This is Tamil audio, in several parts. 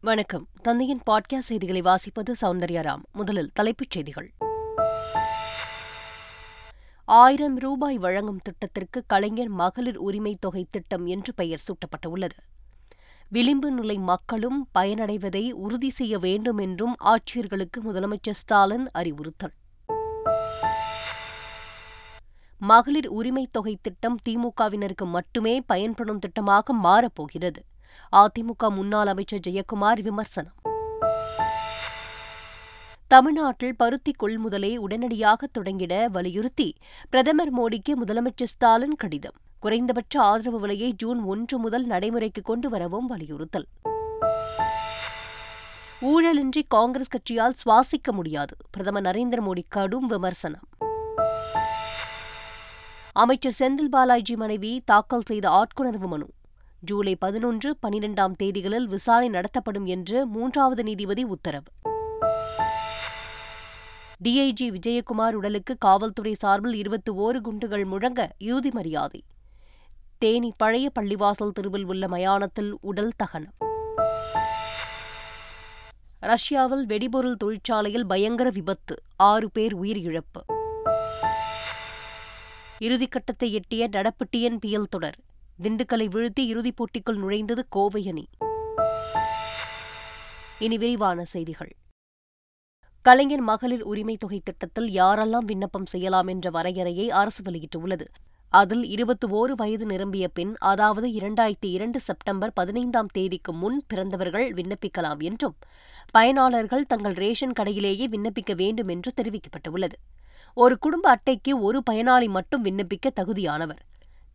வணக்கம். தந்தையின் பாட்காஸ்ட் செய்திகளை வாசிப்பது சௌந்தர்யாராம் முதலில் தலைப்புச் செய்திகள். ஆயிரம் ரூபாய் வழங்கும் திட்டத்திற்கு கலைஞர் மகளிர் உரிமை தொகை திட்டம் என்று பெயர் சூட்டப்பட்டுள்ளது. விளிம்பு நிலை மக்களும் பயனடைவதை உறுதி செய்ய வேண்டும் என்றும் ஆட்சியர்களுக்கு முதலமைச்சர் ஸ்டாலின் அறிவுறுத்தல். மகளிர் உரிமை தொகை திட்டம் திமுகவினருக்கு மட்டுமே பயன்படும் திட்டமாக மாறப்போகிறது. அதிமுக முன்னாள் அமைச்சர் ஜெயக்குமார் விமர்சனம். தமிழ்நாட்டில் பருத்தி கொள்முதலை உடனடியாக தொடங்கிட வலியுறுத்தி பிரதமர் மோடிக்கு முதலமைச்சர் ஸ்டாலின் கடிதம். குறைந்தபட்ச ஆதரவு விலையை ஜூன் ஒன்று முதல் நடைமுறைக்கு கொண்டு வரவும் வலியுறுத்தல். ஊழலின்றி காங்கிரஸ் கட்சியால் சுவாசிக்க முடியாது. பிரதமர் நரேந்திர மோடி கடும் விமர்சனம். அமைச்சர் செந்தில் பாலாஜி மனைவி தாக்கல் செய்த ஆட்கொணர்வு மனு. ஜூலை பதினொன்று பனிரெண்டாம் தேதிகளில் விசாரணை நடத்தப்படும் என்று மூன்றாவது நீதிபதி உத்தரவு. டிஐஜி விஜயகுமார் உடலுக்கு காவல்துறை சார்பில் இருபத்தி ஓரு குண்டுகள் முழங்க இறுதி மரியாதை. தேனி பழைய பள்ளிவாசல் தெருவில் உள்ள மயானத்தில் உடல் தகனம். ரஷ்யாவில் வெடிபொருள் தொழிற்சாலையில் பயங்கர விபத்து ஆறு பேர் உயிரிழப்பு. இறுதிக்கட்டத்தை எட்டிய நடப்பு டிஎன்பிஎல் தொடர். திண்டுக்கலை வீழ்த்தி இறுதிப் போட்டிக்குள் நுழைந்தது கோவை அணி. இனி விரிவான செய்திகள். கலைஞர் மகளிர் உரிமைத் தொகை திட்டத்தில் யாரெல்லாம் விண்ணப்பம் செய்யலாம் என்ற வரையறையை அரசு வெளியிட்டுள்ளது. அதில் இருபத்தி ஓரு வயது நிரம்பிய பின் அதாவது இரண்டாயிரத்தி இரண்டு செப்டம்பர் பதினைந்தாம் தேதிக்கு முன் பிறந்தவர்கள் விண்ணப்பிக்கலாம் என்றும் பயனாளர்கள் தங்கள் ரேஷன் கடையிலேயே விண்ணப்பிக்க வேண்டும் என்று தெரிவிக்கப்பட்டுள்ளது. ஒரு குடும்ப அட்டைக்கு ஒரு பயனாளி மட்டும் விண்ணப்பிக்க தகுதியானவர்.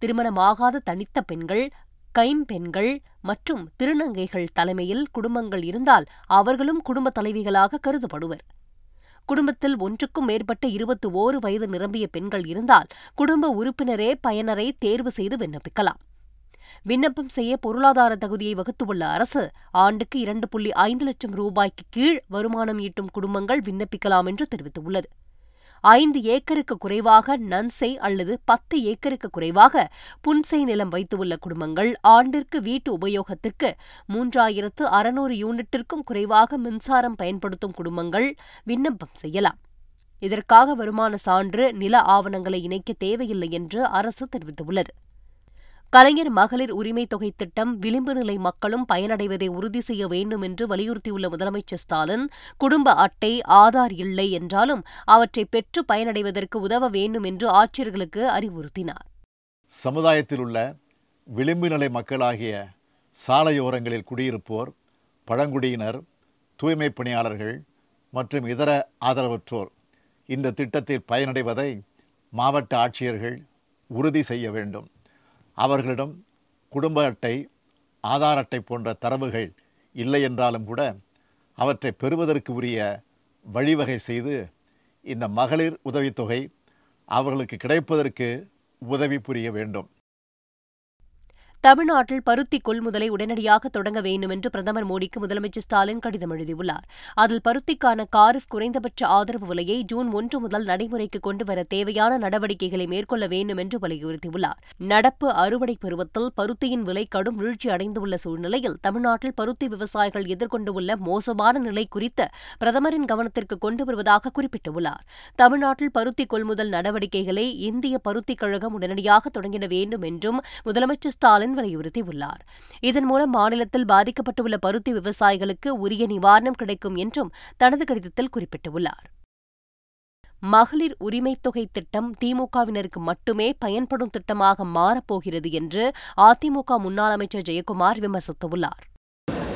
திருமணமாகாத தனித்த பெண்கள் கைம்பெண்கள் மற்றும் திருநங்கைகள் தலைமையில் குடும்பங்கள் இருந்தால் அவர்களும் குடும்ப தலைவிகளாக கருதப்படுவர். குடும்பத்தில் ஒன்றுக்கும் மேற்பட்ட இருபத்தி ஓரு வயது நிரம்பிய பெண்கள் இருந்தால் குடும்ப உறுப்பினரே பயனரை தேர்வு செய்து விண்ணப்பிக்கலாம். விண்ணப்பம் செய்ய பொருளாதார தகுதியை வகுத்துள்ள அரசு ஆண்டுக்கு இரண்டு புள்ளி ஐந்து லட்சம் ரூபாய்க்கு கீழ் வருமானம் ஈட்டும் குடும்பங்கள் விண்ணப்பிக்கலாம் என்று தெரிவித்துள்ளது. ஐந்து ஏக்கருக்கு குறைவாக நன்செய் அல்லது பத்து ஏக்கருக்கு குறைவாக புன்செய் நிலம் வைத்துள்ள குடும்பங்கள் ஆண்டிற்கு வீட்டு உபயோகத்திற்கு மூன்றாயிரத்து அறுநூறு யூனிட்டிற்கும் குறைவாக மின்சாரம் பயன்படுத்தும் குடும்பங்கள் விண்ணப்பம் செய்யலாம். இதற்காக வருமான சான்று நில ஆவணங்களை இணைக்க தேவையில்லை என்று அரசு தெரிவித்துள்ளது. கலைஞர் மகளிர் உரிமைத் தொகை திட்டம் விளிம்பு நிலை மக்களும் பயனடைவதை உறுதி செய்ய வேண்டும் என்று வலியுறுத்தியுள்ள முதலமைச்சர் ஸ்டாலின் குடும்ப அட்டை ஆதார் இல்லை என்றாலும் அவற்றை பெற்று பயனடைவதற்கு உதவ வேண்டும் என்று ஆட்சியர்களுக்கு அறிவுறுத்தினார். சமுதாயத்தில் உள்ள விளிம்பு நிலை மக்களாகிய சாலையோரங்களில் குடியிருப்போர் பழங்குடியினர் தூய்மை பணியாளர்கள் மற்றும் இதர ஆதரவற்றோர் இந்த திட்டத்தில் பயனடைவதை மாவட்ட ஆட்சியர்கள் உறுதி செய்ய வேண்டும். அவர்களிடம் குடும்ப அட்டை ஆதார் அட்டை போன்ற தரவுகள் இல்லை என்றாலும் கூட அவற்றை பெறுவதற்கு உரிய வழிவகை செய்து இந்த மகளிர் உதவித்தொகை அவர்களுக்கு கிடைப்பதற்கு உதவி புரிய வேண்டும். தமிழ்நாட்டில் பருத்தி கொள்முதலை உடனடியாக தொடங்க வேண்டும் என்று பிரதமர் மோடிக்கு முதலமைச்சர் ஸ்டாலின் கடிதம் எழுதியுள்ளார். அதில் பருத்திக்கான காரிஃப் குறைந்தபட்ச ஆதரவு விலையை ஜூன் ஒன்று முதல் நடைமுறைக்கு கொண்டுவர தேவையான நடவடிக்கைகளை மேற்கொள்ள வேண்டும் என்று வலியுறுத்தியுள்ளார். நடப்பு அறுவடை பருவத்தில் பருத்தியின் விலை கடும் வீழ்ச்சி அடைந்துள்ள சூழ்நிலையில் தமிழ்நாட்டில் பருத்தி விவசாயிகள் எதிர்கொண்டுள்ள மோசமான நிலை குறித்து பிரதமரின் கவனத்திற்கு கொண்டு வருவதாக குறிப்பிட்டுள்ளார். தமிழ்நாட்டில் பருத்தி கொள்முதல் நடவடிக்கைகளை இந்திய பருத்திக் கழகம் உடனடியாக தொடங்கிட வேண்டும் என்றும் முதலமைச்சர் ஸ்டாலின் ஸ்டாலின் வலியுறுத்தியுள்ளார். இதன் மூலம் மாநிலத்தில் பாதிக்கப்பட்டுள்ள பருத்தி விவசாயிகளுக்கு உரிய நிவாரணம் கிடைக்கும் என்றும் தனது கடிதத்தில் குறிப்பிட்டுள்ளார். மகளிர் உரிமைத் தொகை திட்டம் திமுகவினருக்கு மட்டுமே பயன்படும் திட்டமாக மாறப்போகிறது என்று அதிமுக முன்னாள் அமைச்சர் ஜெயக்குமார் விமர்சித்துள்ளார்.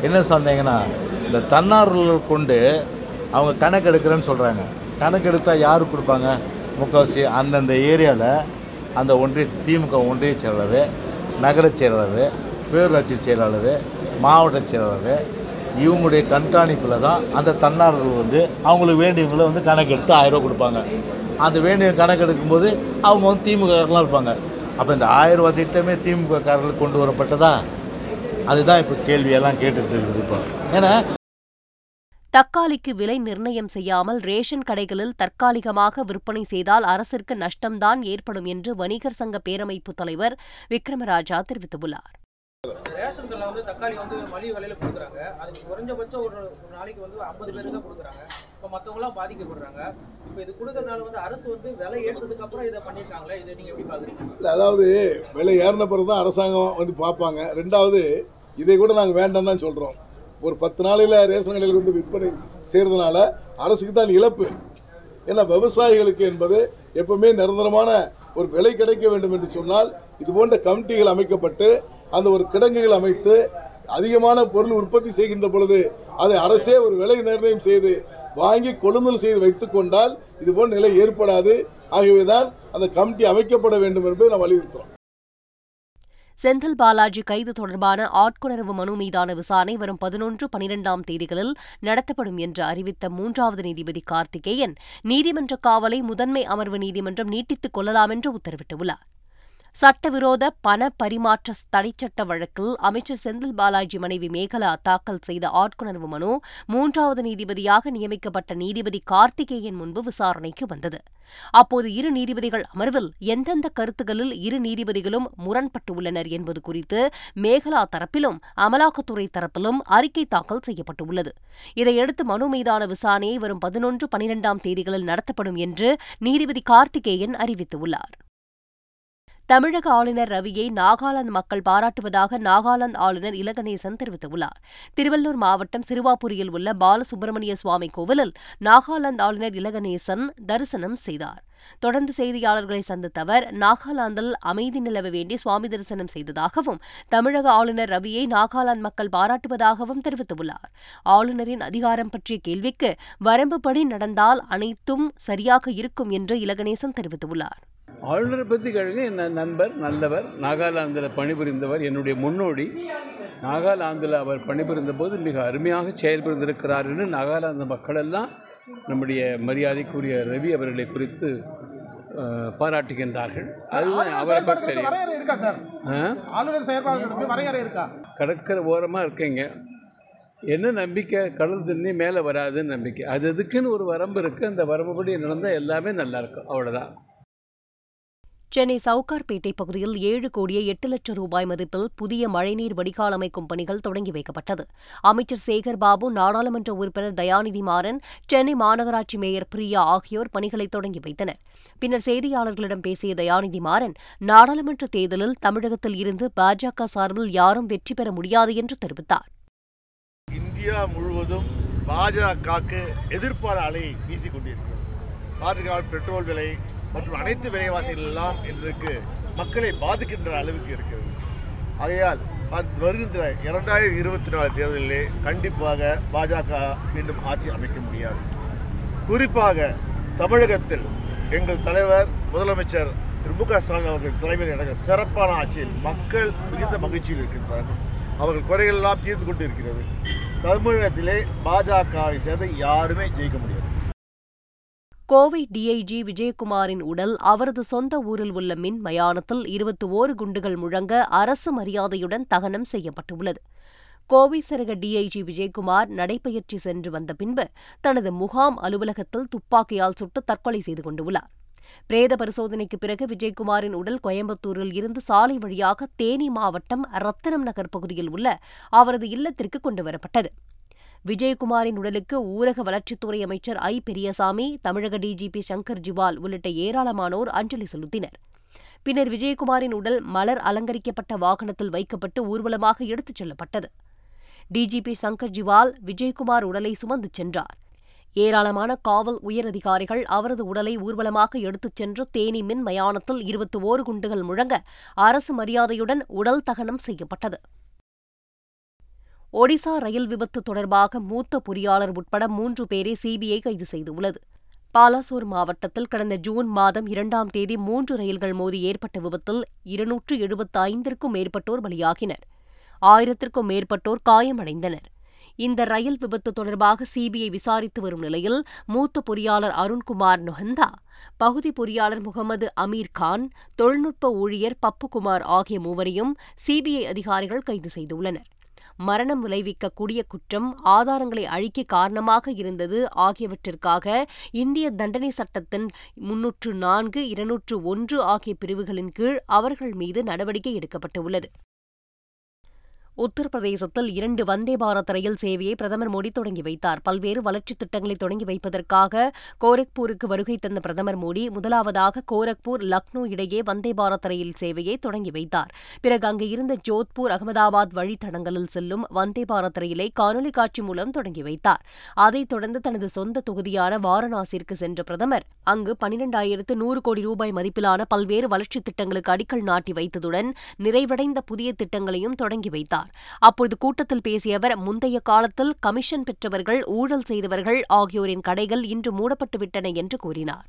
என்ன சந்தேகம்னா இந்த தன்னார்வலர்கள் கொண்டு அவங்க கணக்கு எடுக்கிறேன்னு சொல்கிறாங்க கணக்கு எடுத்தால் யாருக்கு கொடுப்பாங்க? முக்கால்வாசி அந்தந்த ஏரியாவில் அந்த ஒன்றிய திமுக ஒன்றிய செயலாளர் நகர செயலாளர் பேரூராட்சி செயலாளர் மாவட்ட செயலாளர். இவங்களுடைய கண்காணிப்பில் தான் அந்த தன்னார்வர்கள் வந்து அவங்களுக்கு வேண்டியவங்களை வந்து கணக்கெடுத்து ஆயிரம் ரூபா கொடுப்பாங்க. அந்த வேண்டிய கணக்கெடுக்கும்போது அவங்க வந்து திமுகலாம் இருப்பாங்க. அப்போ இந்த ஆயிரம் ரூபா திட்டமே திமுக காரர்களுக்கு கொண்டு வரப்பட்டதா? அதுதான் இப்போ கேள்வியெல்லாம் கேட்டுட்டு இருக்குது இப்போ. ஏன்னா தக்காளிக்கு விலை நிர்ணயம் செய்யாமல் ரேஷன் கடைகளில் தற்காலிகமாக விற்பனை செய்தால் அரசிற்கு நஷ்டம்தான் ஏற்படும் என்று வணிகர் சங்க பேரமைப்பு தலைவர் விக்ரமராஜா தெரிவித்துள்ளார். ரேஷன் கடையில் வந்து தக்காளி வந்து மலிவு விலையில கொடுக்குறாங்க. அதுக்கு குறைஞ்சபட்சம் ஒரு ஒரு நாளைக்கு வந்து ஐம்பது பேருக்கு தான் கொடுக்குறாங்க. இப்போ மற்றவங்களாம் பாதிக்கப்படுறாங்க. இப்போ இது கொடுக்கறதுனால வந்து அரசு வந்து விலை ஏற்றதுக்கு அப்புறம் இதை பண்ணியிருக்காங்களே இதை நீங்கள் எப்படி பார்க்குறீங்க இல்லை அதாவது விலை ஏறின பிறகு தான் அரசாங்கம் வந்து பார்ப்பாங்க. ரெண்டாவது இதை கூட நாங்கள் வேண்டாம் தான் சொல்கிறோம் ஒரு பத்து நாளையில் ரேஷன் கடையில் வந்து விற்பனை செய்கிறதுனால அரசுக்கு தான் இழப்பு. ஏன்னா விவசாயிகளுக்கு என்பது எப்பவுமே நிரந்தரமான ஒரு விலை கிடைக்க வேண்டும் என்று சொன்னால் இது போன்ற கமிட்டிகள் அமைக்கப்பட்டு அந்த ஒரு கிடங்குகள் அமைத்து அதிகமான பொருள் உற்பத்தி செய்கின்ற பொழுது அதை அரசே ஒரு விலை நிர்ணயம் செய்து வாங்கி கொள்முதல் செய்து வைத்து கொண்டால் இது போன்ற நிலை ஏற்படாது. ஆகவேதான் அந்த கமிட்டி அமைக்கப்பட வேண்டும் என்பதை நாம் வலியுறுத்துகிறோம் செந்தில் பாலாஜி கைது தொடர்பான ஆட்கொணர்வு மனு மீதான விசாரணை வரும் பதினொன்று பனிரெண்டாம் தேதிகளில் நடத்தப்படும் என்று அறிவித்த மூன்றாவது நீதிபதி கார்த்திகேயன் நீதிமன்ற காவலை முதன்மை அமர்வு நீதிமன்றம் நீட்டித்துக் கொள்ளலாம் என்று உத்தரவிட்டுள்ளார். சட்டவிரோத பண பரிமாற்ற தடைச்சட்ட வழக்கில் அமைச்சர் செந்தில் பாலாஜி மனைவி மேகலா தாக்கல் செய்த ஆட்கொணர்வு மனு மூன்றாவது நீதிபதியாக நியமிக்கப்பட்ட நீதிபதி கார்த்திகேயன் முன்பு விசாரணைக்கு வந்தது. அப்போது இரு நீதிபதிகள் அமர்வில் எந்தெந்த கருத்துகளில் இரு நீதிபதிகளும் முரண்பட்டுள்ளனர் என்பது குறித்து மேகலா தரப்பிலும் அமலாக்கத்துறை தரப்பிலும் அறிக்கை தாக்கல் செய்யப்பட்டுள்ளது. இதையடுத்து மனு மீதான விசாரணையை வரும் பதினொன்று பனிரெண்டாம் தேதிகளில் நடத்தப்படும் என்று நீதிபதி கார்த்திகேயன் அறிவித்துள்ளார். தமிழக ஆளுநர் ரவியை நாகாலாந்து மக்கள் பாராட்டுவதாக நாகாலாந்து ஆளுநர் இலகணேசன் தெரிவித்துள்ளார். திருவள்ளூர் மாவட்டம் சிறுவாபுரியில் உள்ள பாலசுப்பிரமணிய சுவாமி கோவிலில் நாகாலாந்து ஆளுநர் இலகணேசன் தரிசனம் செய்தார். தொடர்ந்து செய்தியாளர்களை சந்தித்த அவர் நாகாலாந்தில் அமைதி நிலவ வேண்டி சுவாமி தரிசனம் செய்ததாகவும் தமிழக ஆளுநர் ரவியை நாகாலாந்து மக்கள் பாராட்டுவதாகவும் தெரிவித்துள்ளார். ஆளுநரின் அதிகாரம் பற்றிய கேள்விக்கு வரம்புப்படி நடந்தால் அனைத்தும் சரியாக இருக்கும் என்று இலகணேசன் தெரிவித்துள்ளார். ஆளுநரை பற்றி கேளுங்க. என் நண்பர் நல்லவர் நாகாலாந்தில் பணிபுரிந்தவர் என்னுடைய முன்னோடி. நாகாலாந்தில் அவர் பணிபுரிந்த போது மிக அருமையாக செயல்புரிந்திருக்கிறார் என்று நாகாலாந்து மக்களெல்லாம் நம்முடைய மரியாதைக்குரிய ரவி அவர்களை குறித்து பாராட்டுகின்றார்கள். அதுதான் அவரை பற்றி தெரியும். கடற்கரை ஓரமாக இருக்கீங்க. என்ன நம்பிக்கை? கடல் தண்ணி மேலே வராதுன்னு நம்பிக்கை. அது அதுக்குன்னு ஒரு வரம்பு இருக்குது அந்த வரம்புபடி நடந்தால் எல்லாமே நல்லா இருக்கும். அவ்வளோதான் சென்னை சவுகார்பேட்டை பகுதியில் ஏழு கோடியே எட்டு லட்சம் ரூபாய் மதிப்பில் புதிய மழைநீர் வடிகால் அமைக்கும் பணிகள் தொடங்கி வைக்கப்பட்டது. அமைச்சர் சேகர் பாபு நாடாளுமன்ற உறுப்பினர் தயாநிதி மாறன் சென்னை மாநகராட்சி மேயர் பிரியா ஆகியோர் பணிகளை தொடங்கி வைத்தனர். பின்னர் செய்தியாளர்களிடம் பேசிய தயாநிதி மாறன் நாடாளுமன்ற தேர்தலில் தமிழகத்தில் இருந்து பாஜக சார்பில் யாரும் வெற்றி பெற முடியாது என்று தெரிவித்தார். இந்தியா முழுவதும் பாஜகவுக்கு எதிர்ப்பான அலை வீசிக் கொண்டிருக்கிறது. பாஜக பெட்ரோல் விலை மற்றும் அனைத்து விலைவாசிகள் எல்லாம் இன்றைக்கு மக்களை பாதிக்கின்ற அளவுக்கு இருக்கிறது. ஆகையால் வருகின்ற இரண்டாயிரத்தி இருபத்தி நாலு தேர்தலிலே கண்டிப்பாக பாஜக மீண்டும் ஆட்சி அமைக்க முடியாது. குறிப்பாக தமிழகத்தில் எங்கள் தலைவர் முதலமைச்சர் திரு மு க ஸ்டாலின் அவர்கள் தலைமையில் நடக்கிற சிறப்பான ஆட்சியில் மக்கள் மிகுந்த மகிழ்ச்சியில் இருக்கின்றார்கள். அவர்கள் குறைகள் எல்லாம் தீர்த்து கொண்டு இருக்கிறது தமிழகத்திலே பாஜகவை சேர்ந்த யாருமே ஜெயிக்க முடியாது. கோவை டிஐஜி விஜயகுமாரின் உடல் அவரது சொந்த ஊரில் உள்ள மின் மயானத்தில் இருபத்தி ஓரு குண்டுகள் முழங்க அரசு மரியாதையுடன் தகனம் செய்யப்பட்டுள்ளது. கோவை சரக டிஐஜி விஜயகுமார் நடைபயிற்சி சென்று வந்த பின்பு தனது முகாம் அலுவலகத்தில் துப்பாக்கியால் சுட்டு தற்கொலை செய்து கொண்டுள்ளார். பிரேத பரிசோதனைக்கு பிறகு விஜயகுமாரின் உடல் கோயம்புத்தூரில் இருந்து சாலை வழியாக தேனி மாவட்டம் ரத்தினம் நகர் பகுதியில் உள்ள அவரது இல்லத்திற்கு கொண்டுவரப்பட்டது விஜயகுமாரின் உடலுக்கு ஊரக வளர்ச்சித்துறை அமைச்சர் ஐ. பெரியசாமி தமிழக டிஜிபி சங்கர் ஜிவால் உள்ளிட்ட ஏராளமானோர் அஞ்சலி செலுத்தினர். பின்னர் விஜயகுமாரின் உடல் மலர் அலங்கரிக்கப்பட்ட வாகனத்தில் வைக்கப்பட்டு ஊர்வலமாக எடுத்துச் செல்லப்பட்டது. டிஜிபி சங்கர் ஜிவால் விஜயகுமார் உடலை சுமந்து சென்றார். ஏராளமான காவல் உயரதிகாரிகள் அவரது உடலை ஊர்வலமாக எடுத்துச் சென்று தேனி மின் மயானத்தில் இருபத்தி ஓரு குண்டுகள் முழங்க அரசு மரியாதையுடன் உடல் தகனம் செய்யப்பட்டது. ஒடிசா ரயில் விபத்து தொடர்பாக மூத்த பொறியாளர் உட்பட மூன்று பேரை சிபிஐ கைது செய்துள்ளது. பாலாசோர் மாவட்டத்தில் கடந்த ஜூன் மாதம் இரண்டாம் தேதி மூன்று ரயில்கள் மோதி ஏற்பட்ட விபத்தில் இருநூற்று எழுபத்து ஐந்திற்கும் மேற்பட்டோர் பலியாகினர். ஆயிரத்திற்கும் மேற்பட்டோர் காயமடைந்தனர். இந்த ரயில் விபத்து தொடர்பாக சிபிஐ விசாரித்து வரும் நிலையில் மூத்த பொறியாளர் அருண்குமார் நொஹந்தா பகுதி பொறியாளர் முகமது அமீர் கான் தொழில்நுட்ப ஊழியர் பப்புகுமார் ஆகிய மூவரையும் சிபிஐ அதிகாரிகள் கைது செய்துள்ளனர். மரணம் விளைவிக்கக்கூடிய குற்றம் ஆதாரங்களை அழிக்க காரணமாக இருந்தது ஆகியவற்றிற்காக இந்திய தண்டனை சட்டத்தின் முன்னூற்று நான்கு இருநூற்று ஒன்று ஆகிய பிரிவுகளின் கீழ் அவர்கள் மீது நடவடிக்கை எடுக்கப்பட்டுள்ளது. உத்தரப்பிரதேசத்தில் இரண்டு வந்தே பாரத் ரயில் சேவையை பிரதமர் மோடி தொடங்கி வைத்தார். பல்வேறு வளர்ச்சித் திட்டங்களை தொடங்கி வைப்பதற்காக கோரக்பூருக்கு வருகை தந்த பிரதமர் மோடி முதலாவதாக கோரக்பூர் லக்னோ இடையே வந்தே பாரத் ரயில் சேவையை தொடங்கி வைத்தார். பிறகு அங்கு இருந்த ஜோத்பூர் அகமதாபாத் வழித்தடங்களில் செல்லும் வந்தே பாரத் ரயிலை காணொலி காட்சி மூலம் தொடங்கி வைத்தார். அதைத் தொடர்ந்து தனது சொந்த தொகுதியான வாரணாசிற்கு சென்ற பிரதமர் அங்கு பனிரெண்டாயிரத்து நூறு கோடி ரூபாய் மதிப்பிலான பல்வேறு வளர்ச்சித் திட்டங்களுக்கு அடிக்கல் நாட்டி வைத்ததுடன் நிறைவடைந்த புதிய திட்டங்களையும் தொடங்கி வைத்தார். அப்போது கூட்டத்தில் பேசிய அவர் முந்தைய காலத்தில் கமிஷன் பெற்றவர்கள் ஊழல் செய்தவர்கள் ஆகியோரின் கடைகள் இன்று மூடப்பட்டுவிட்டன என்று கூறினார்.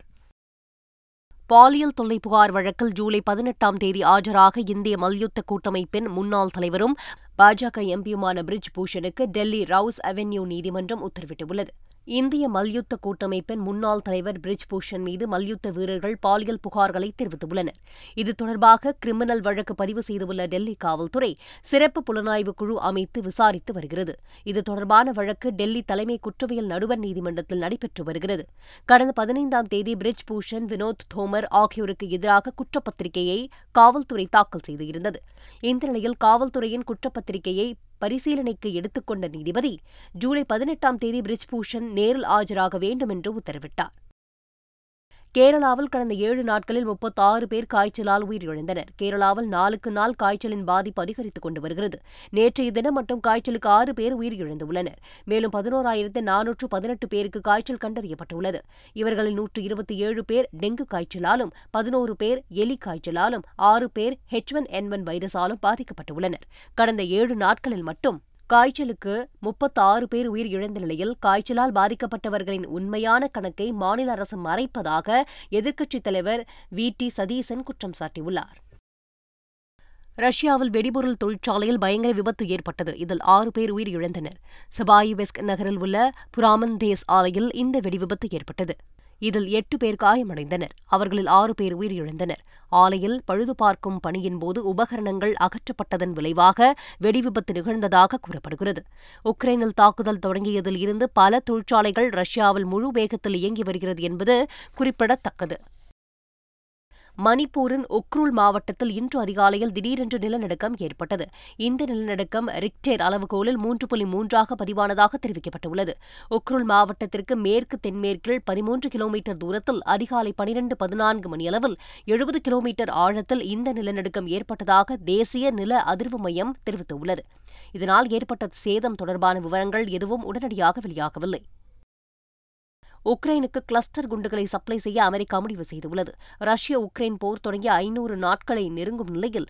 பாலியல் தொல்லை புகார் வழக்கில் ஜூலை பதினெட்டாம் தேதி ஆஜராக இந்திய மல்யுத்த கூட்டமைப்பின் முன்னாள் தலைவரும் பாஜக எம்பியுமான பிரிஜ் பூஷனுக்கு டெல்லி ரவுஸ் அவென்யூ நீதிமன்றம் உத்தரவிட்டுள்ளது. இந்திய மல்யுத்த கூட்டமைப்பின் முன்னாள் தலைவர் பிரிஜ் பூஷன் மீது மல்யுத்த வீரர்கள் பாலியல் புகார்களை தெரிவித்துள்ளனர். இது தொடர்பாக கிரிமினல் வழக்கு பதிவு செய்துள்ள டெல்லி காவல்துறை சிறப்பு புலனாய்வு குழு அமைத்து விசாரித்து வருகிறது. இது தொடர்பான வழக்கு டெல்லி தலைமை குற்றவியல் நடுவர் நீதிமன்றத்தில் நடைபெற்று வருகிறது. கடந்த பதினைந்தாம் தேதி பிரிஜ் பூஷன் வினோத் தோமர் ஆகியோருக்கு எதிராக குற்றப்பத்திரிகையை காவல்துறை தாக்கல் செய்திருந்தது இந்த நிலையில் காவல்துறையின் குற்றப்பத்திரிகையை பரிசீலனைக்கு எடுத்துக்கொண்ட நீதிபதி ஜூலை பதினெட்டாம் தேதி பிரிஜ்பூஷன் நேரில் ஆஜராக வேண்டும் என்று உத்தரவிட்டார். கேரளாவில் கடந்த ஏழு நாட்களில் முப்பத்தாறு பேர் காய்ச்சலால் உயிரிழந்தனர். கேரளாவில் நாளுக்கு நாள் காய்ச்சலின் பாதிப்பு அதிகரித்துக் கொண்டு வருகிறது. நேற்றைய தினம் மட்டும் காய்ச்சலுக்கு ஆறு பேர் உயிரிழந்துள்ளனர். மேலும் பதினோராயிரத்து நானூற்று பதினெட்டு பேருக்கு காய்ச்சல் கண்டறியப்பட்டுள்ளது. இவர்களில் நூற்று இருபத்தி ஏழு பேர் டெங்கு காய்ச்சலாலும் பதினோரு பேர் எலி காய்ச்சலாலும் ஆறு பேர் ஹெச் ஒன் என் ஒன் வைரஸாலும் பாதிக்கப்பட்டுள்ளனர். கடந்த ஏழு நாட்களில் மட்டும் காய்ச்சலுக்கு முப்பத்தாறு பேர் உயிரிழந்த நிலையில் காய்ச்சலால் பாதிக்கப்பட்டவர்களின் உண்மையான கணக்கை மாநில அரசு மறைப்பதாக எதிர்க்கட்சித் தலைவர் வி. டி. சதீசன் குற்றம் சாட்டியுள்ளார். ரஷ்யாவில் வெடிபொருள் தொழிற்சாலையில் பயங்கர விபத்து ஏற்பட்டது. இதில் ஆறு பேர் உயிரிழந்தனர் சபாயிவெஸ்க் நகரில் உள்ள புராமந்தேஸ் ஆலையில் இந்த வெடிவிபத்து ஏற்பட்டது. இதில் எட்டு பேர் காயமடைந்தனர். அவர்களில் ஆறு பேர் உயிரிழந்தனர். ஆலையில் பழுது பார்க்கும் பணியின் போது உபகரணங்கள் அகற்றப்பட்டதன் விளைவாக வெடிவிபத்து நிகழ்ந்ததாக கூறப்படுகிறது. உக்ரைனில் தாக்குதல் தொடங்கியதில் இருந்து பல தொழிற்சாலைகள் ரஷ்யாவில் முழு வேகத்தில் இயங்கி வருகிறது என்பது குறிப்பிடத்தக்கது. மணிப்பூரின் உக்ரூல் மாவட்டத்தில் இன்று அதிகாலையில் திடீரென்று நிலநடுக்கம் ஏற்பட்டது. இந்த நிலநடுக்கம் ரிக்டேர் அளவுகோலில் மூன்று புள்ளி மூன்றாக பதிவானதாக தெரிவிக்கப்பட்டுள்ளது. உக்ரூல் மாவட்டத்திற்கு மேற்கு தென்மேற்கில் பதிமூன்று கிலோமீட்டர் தூரத்தில் அதிகாலை பனிரெண்டு பதினான்கு மணியளவில் எழுபது கிலோமீட்டர் ஆழத்தில் இந்த நிலநடுக்கம் ஏற்பட்டதாக தேசிய நில அதிர்வு மையம் தெரிவித்துள்ளது. இதனால் ஏற்பட்ட சேதம் தொடர்பான விவரங்கள் எதுவும் உடனடியாக வெளியாகவில்லை. உக்ரைனுக்கு கிளஸ்டர் குண்டுகளை சப்ளை செய்ய அமெரிக்கா முடிவு செய்துள்ளது. ரஷ்ய உக்ரைன் போர் தொடங்கிய ஐநூறு நாட்களை நெருங்கும் நிலையில்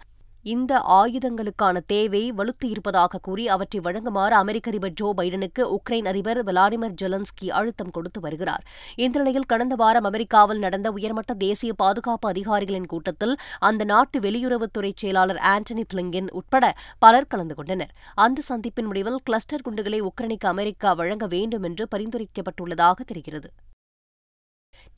இந்த ஆயுதங்களுக்கான தேவை வலுத்து இருப்பதாக கூறி அவற்றை வழங்குமாறு அமெரிக்க அதிபர் ஜோ பைடனுக்கு உக்ரைன் அதிபர் விளாடிமிர் ஜெலன்ஸ்கி அழுத்தம் கொடுத்து வருகிறார். இந்த நிலையில் கடந்த வாரம் அமெரிக்காவில் நடந்த உயர்மட்ட தேசிய பாதுகாப்பு அதிகாரிகளின் கூட்டத்தில் அந்த நாட்டு வெளியுறவுத்துறை செயலாளர் ஆண்டனி பிளிங்கின் உட்பட பலர் கலந்து கொண்டனர். அந்த சந்திப்பின் முடிவில் கிளஸ்டர் குண்டுகளை உக்ரைனுக்கு அமெரிக்கா வழங்க வேண்டும் என்று பரிந்துரைக்கப்பட்டுள்ளதாக தெரிகிறது.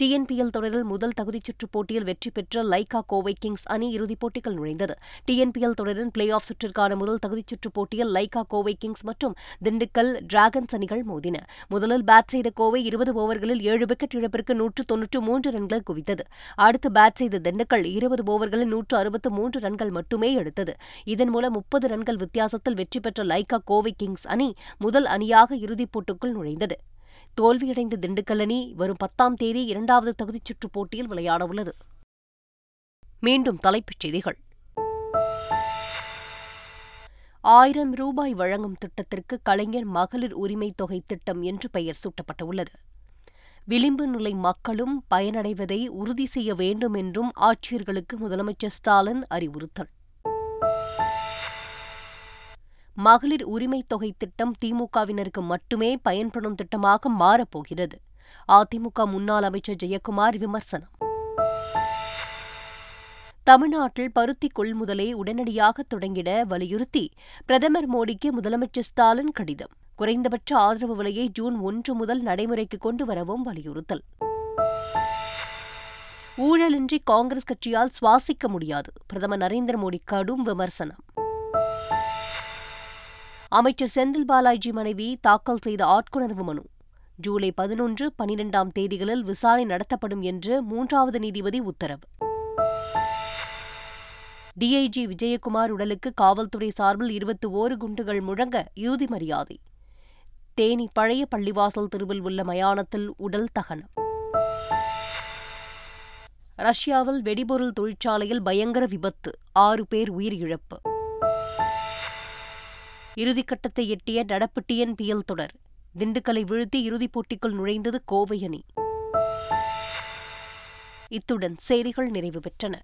டிஎன்பிஎல் தொடரில் முதல் தகுதிச் சுற்றுப் போட்டியில் வெற்றி பெற்ற லைகா கோவை கிங்ஸ் அணி இறுதிப் போட்டிகள் நுழைந்தது. டிஎன்பிஎல் தொடரின் பிளே ஆஃப் சுற்றிற்கான முதல் தகுதிச் சுற்றுப் போட்டியில் லைகா கோவை கிங்ஸ் மற்றும் திண்டுக்கல் டிராகன்ஸ் அணிகள் மோதின. முதலில் பேட் செய்த கோவை இருபது ஓவர்களில் ஏழு விக்கெட் இழப்பிற்கு நூற்று தொன்னூற்று மூன்று ரன்கள் குவித்தது. அடுத்து பேட் செய்த திண்டுக்கல் இருபது ஓவர்களில் நூற்று அறுபத்து மூன்று ரன்கள் மட்டுமே எடுத்தது. இதன் மூலம் முப்பது ரன்கள் வித்தியாசத்தில் வெற்றி பெற்ற லைகா கோவை கிங்ஸ் அணி முதல் அணியாக இறுதிப் போட்டிக்குள் நுழைந்தது. தோல்வியடைந்த திண்டுக்கல் அணி வரும் பத்தாம் தேதி இரண்டாவது தகுதிச் சுற்றுப் போட்டியில் விளையாடவுள்ளது. மீண்டும் தலைப்புச் செய்திகள். ஆயிரம் ரூபாய் வழங்கும் திட்டத்திற்கு கலைஞர் மகளிர் உரிமைத் தொகை திட்டம் என்று பெயர் சூட்டப்பட்டுள்ளது. விளிம்பு நிலை மக்களும் பயனடைவதை உறுதி செய்ய வேண்டும் என்றும் ஆட்சியர்களுக்கு முதலமைச்சர் ஸ்டாலின் அறிவுறுத்தல். மகளிர் உரிமைத் தொகை திட்டம் திமுகவினருக்கு மட்டுமே பயன்படும் திட்டமாக மாறப்போகிறது. அதிமுக முன்னாள் அமைச்சர் ஜெயக்குமார் விமர்சனம். தமிழ்நாட்டில் பருத்தி கொள்முதலை உடனடியாக தொடங்கிட வலியுறுத்தி பிரதமர் மோடிக்கு முதலமைச்சர் ஸ்டாலின் கடிதம். குறைந்தபட்ச ஆதரவு விலையை ஜூன் ஒன்று முதல் நடைமுறைக்கு கொண்டு வரவும் வலியுறுத்தல். ஊழலின்றி காங்கிரஸ் கட்சியால் சுவாசிக்க முடியாது. பிரதமர் நரேந்திர மோடி கடும் விமர்சனம். அமைச்சர் செந்தில் பாலாஜி மனைவி தாக்கல் செய்த ஆட்கொணர்வு மனு. ஜூலை பதினொன்று பனிரெண்டாம் தேதிகளில் விசாரணை நடத்தப்படும் என்று மூன்றாவது நீதிபதி உத்தரவு. டிஐஜி விஜயகுமார் உடலுக்கு காவல்துறை சார்பில் இருபத்தி ஓரு குண்டுகள் முழங்க இறுதி மரியாதை. தேனி பழைய பள்ளிவாசல் தெருவில் உள்ள மயானத்தில் உடல் தகனம். ரஷ்யாவில் வெடிபொருள் தொழிற்சாலையில் பயங்கர விபத்து ஆறு பேர் உயிரிழப்பு. இறுதிக்கட்டத்தை எட்டிய நடப்பு டிஎன்பிஎல் தொடர். திண்டுக்கலை வீழ்த்தி இறுதிப் போட்டிக்குள் நுழைந்தது கோவை அணி. இத்துடன் செய்திகள் நிறைவு பெற்றன.